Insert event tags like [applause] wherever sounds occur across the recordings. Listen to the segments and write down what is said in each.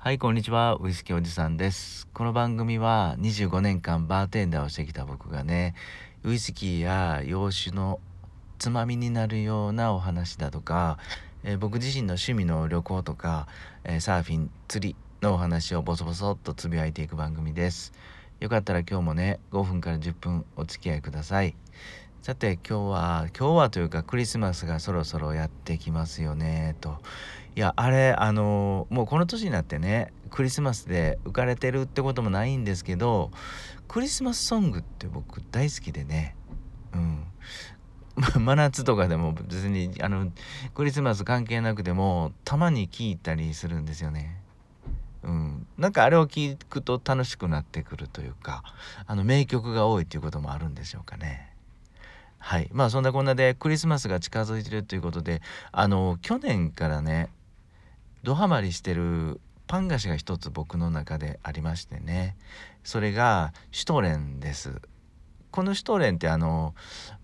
はいこんにちは。ウイスキーおじさんです。この番組は25年間バーテンダーをしてきた僕がねウイスキーや洋酒のつまみになるようなお話だとか、えー僕自身の趣味の旅行とか、えーサーフィン釣りのお話をボソボソっとつぶやいていく番組です。よかったら今日もね5分から10分お付き合いください。さて今日は今日はというかクリスマスがそろそろやってきますよねといやあれあのもうこの年になってねクリスマスで浮かれてるってこともないんですけどクリスマスソングって僕大好きでねうん [laughs] 真夏とかでも別にあのクリスマス関係なくてもたまに聴いたりするんですよね。うん、なんかあれを聞くと楽しくなってくるというかあの名曲が多いということもあるんでしょうかね。はいまあそんなこんなでクリスマスが近づいてるということであの去年からねドハマりしてるパン菓子が一つ僕の中でありましてね。それがシュトレンです。このシュトレンってあの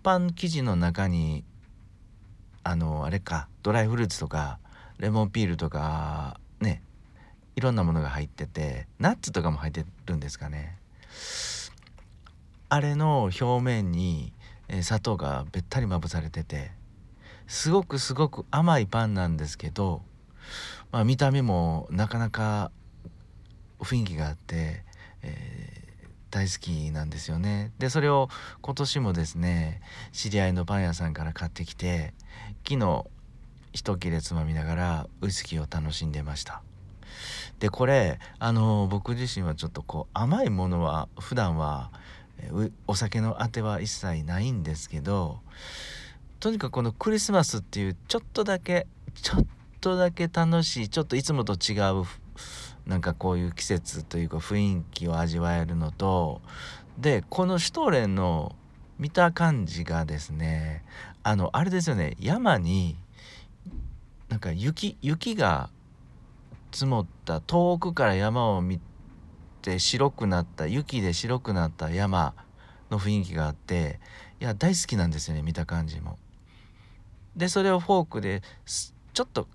パン生地の中にあのあれかドライフルーツとかレモンピールとかねいろんなものが入っててナッツとかも入ってるんですかね。あれの表面に、砂糖がべったりまぶされててすごくすごく甘いパンなんですけど、まあ、見た目もなかなか雰囲気があって、えー大好きなんですよね。でそれを今年もですね知り合いのパン屋さんから買ってきて昨日一切れつまみながらウイスキーを楽しんでました。でこれあの僕自身はちょっとこう甘いものは普段はお酒のあては一切ないんですけどとにかくこのクリスマスっていうちょっとだけちょっとだけ楽しいちょっといつもと違うなんかこういう季節というか雰囲気を味わえるのとでこのシュトーレンの見た感じがですねあのあれですよね山になんか雪雪が積もった遠くから山を見て白くなった雪で白くなった山の雰囲気があっていや大好きなんですよね見た感じも。でそれをフォークでちょっと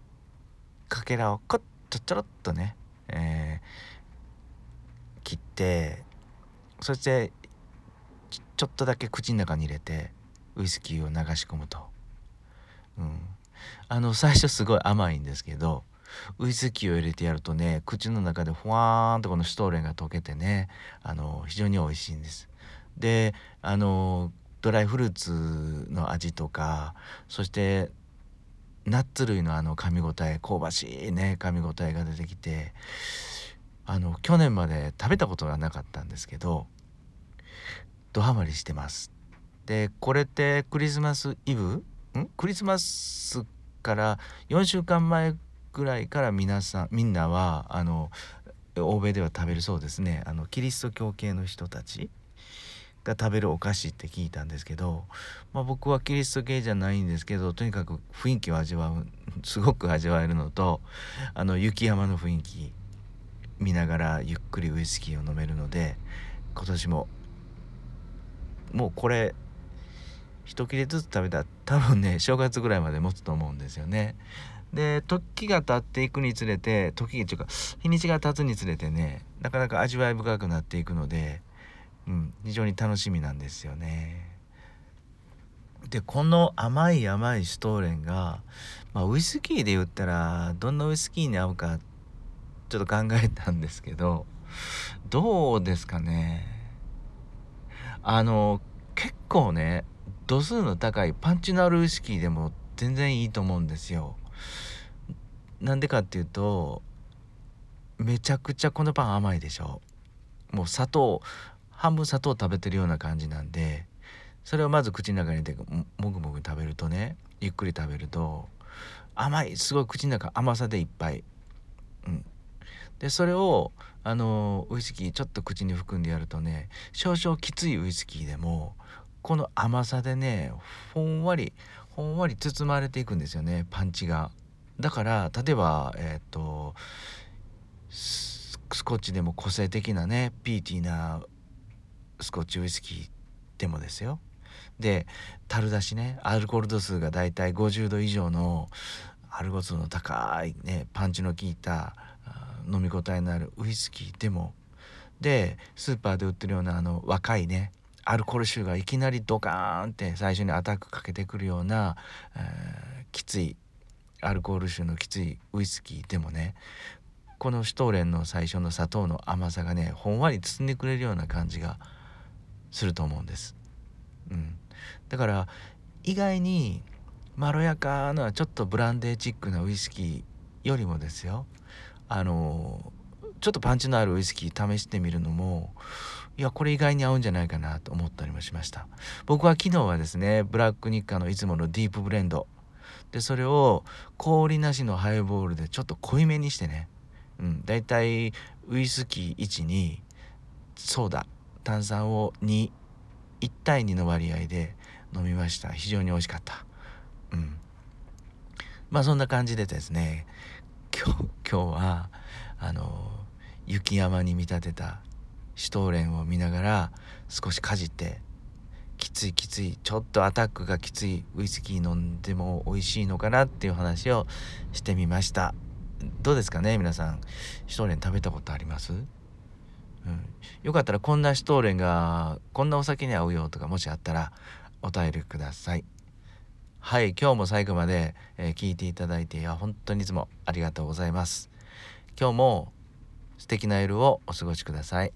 かけらをコッとちょろっとね、えー切ってそしてちちょっとだけ口の中に入れてウイスキーを流し込むと、うん、あの最初すごい甘いんですけどウイスキーを入れてやるとね口の中でふわーんとこのシュトーレンが溶けてねあの非常に美味しいんです。であのドライフルーツの味とかそしてナッツ類のあの噛み応え香ばしいね噛み応えが出てきてあの去年まで食べたことがなかったんですけどドハマりしてます。でこれってクリスマスイブ？ん？クリスマスから4週間前ぐらいから皆さんみんなはあの欧米では食べるそうですね。あのキリスト教系の人たち。が食べるお菓子って聞いたんですけど、まあ、僕はキリスト系じゃないんですけどとにかく雰囲気を味わうすごく味わえるのとあの雪山の雰囲気見ながらゆっくりウイスキーを飲めるので今年ももうこれ一切れずつ食べたら多分ね正月ぐらいまで持つと思うんですよね。で時が経っていくにつれて時っていうか日にちが経つにつれてねなかなか味わい深くなっていくので、うん、非常に楽しみなんですよね。でこの甘い甘いシュトーレンが、まあ、ウイスキーで言ったらどんなウイスキーに合うかちょっと考えたんですけどどうですかねあの結構ね度数の高いパンチのあるウイスキーでも全然いいと思うんですよ。なんでかっていうとめちゃくちゃこのパン甘いでしょもう砂糖半分砂糖食べてるような感じなんでそれをまず口の中に入れてもぐもぐ食べるとねゆっくり食べると甘いすごい口の中甘さでいっぱい。うん、でそれをあのウイスキーちょっと口に含んでやるとね少々きついウイスキーでもこの甘さでねほんわりほんわり包まれていくんですよねパンチが。だから例えばえっ、とススコッチでも個性的なねピーティーなスコッチウイスキーでもですよ。で樽出しねアルコール度数がだいたい50度以上のアルコール度の高いねパンチの効いた飲み応えのあるウイスキーでもでスーパーで売ってるようなあの若いねアルコール臭がいきなりドカーンって最初にアタックかけてくるような、えー、きついアルコール臭のきついウイスキーでもねこのシュトーレンの最初の砂糖の甘さがねほんわり包んでくれるような感じがすると思うんです。うん、だから意外にまろやかなちょっとブランデーチックなウイスキーよりもですよ。あのちょっとパンチのあるウイスキー試してみるのもいやこれ意外に合うんじゃないかなと思ったりもしました。僕は昨日はですねブラックニッカのいつものディープブレンド。でそれを氷なしのハイボールでちょっと濃いめにしてね。うん、だいたいウイスキー1にソーダ炭酸を21対2の割合で飲みました。非常に美味しかった。うん。まあそんな感じでですね今日今日はあの雪山に見立てたシュトーレンを見ながら少しかじってきついきついちょっとアタックがきついウイスキー飲んでも美味しいのかなっていう話をしてみました。どうですかね皆さん。シュトーレン食べたことあります、うん、よかったらこんなシュトーレンがこんなお酒に合うよとかもしあったらお便りください。はい今日も最後まで、えー、聞いていただいていや本当にいつもありがとうございます。今日も素敵な夜をお過ごしください。